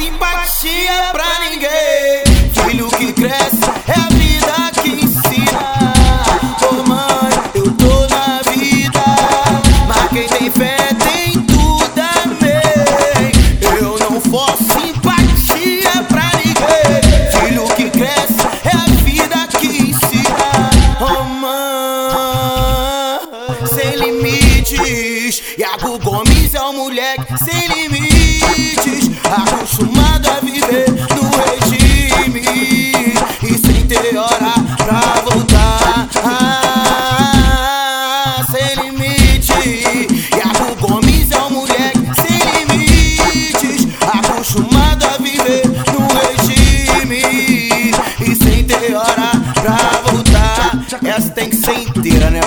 empatia pra ninguém. Filho que cresce é a vida que ensina. Ô mãe, eu tô na vida, mas quem tem fé tem tudo, amém. Eu não forço simpatia pra ninguém. Filho que cresce é a vida que ensina. Oh mãe, sem limites. Iago Gomes é o moleque sem limites.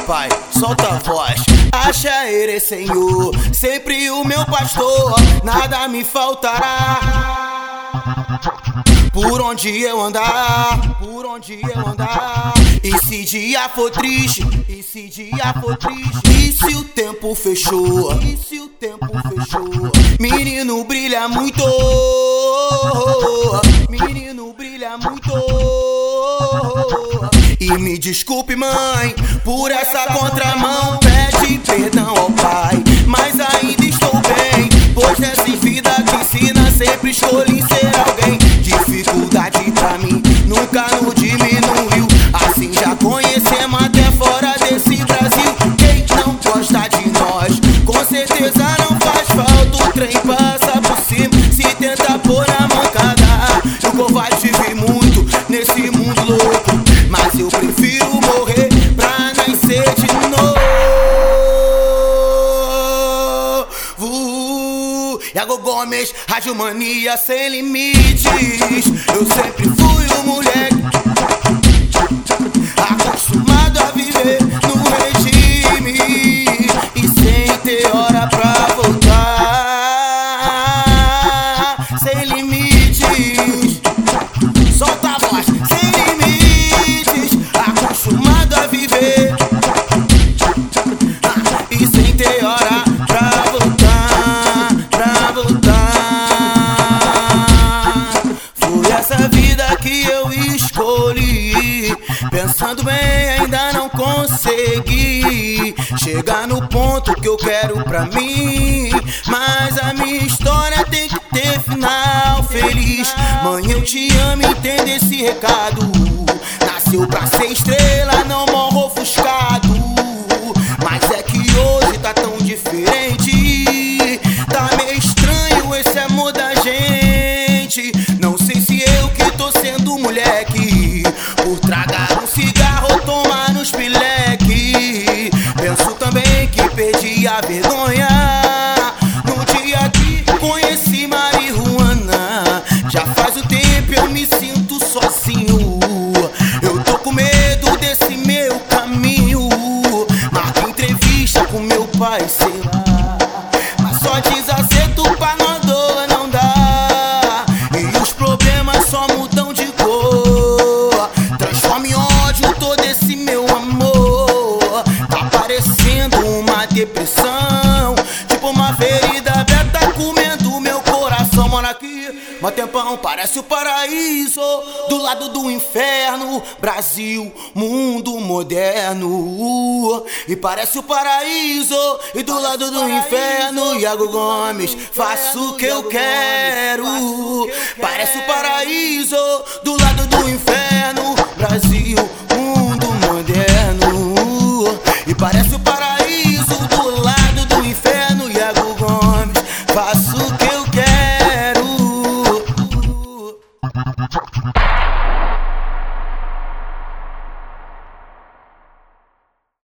Pai? Solta a voz. Acha ele, Senhor, sempre o meu pastor, nada me faltará. Por onde eu andar, por onde eu andar. E se dia for triste, e se dia for triste, e se o tempo fechou, e se o tempo fechou. Menino brilha muito, menino brilha muito. E me desculpe, mãe, por essa contramão. Pede perdão ao pai, mas ainda estou bem. Pois nessa vida que ensina, sempre escolhi ser alguém. Dificuldade pra mim nunca nos diminuiu. Assim já conhecemos até fora desse Brasil. Quem não gosta de nós, com certeza não faz falta. O trem passa por cima, se tenta pôr na mancada. E o covarde vive muito eu prefiro morrer pra nascer de novo. Iago Gomes, Rádio Mania sem limites. Eu sempre fui o moleque Pensando bem, ainda não consegui chegar no ponto que eu quero pra mim. Mas a minha história tem que ter final feliz. Mãe, eu te amo, entenda esse recado. Nasceu pra ser estrela, não morro ofuscado. Depressão. Tipo uma ferida aberta comendo meu coração. Mora aqui, mó tempão, parece o paraíso. Do lado do inferno, Brasil, mundo moderno. E parece o paraíso. E do lado do inferno, Iago Gomes, faço o que eu quero. Parece o paraíso. Do lado do inferno.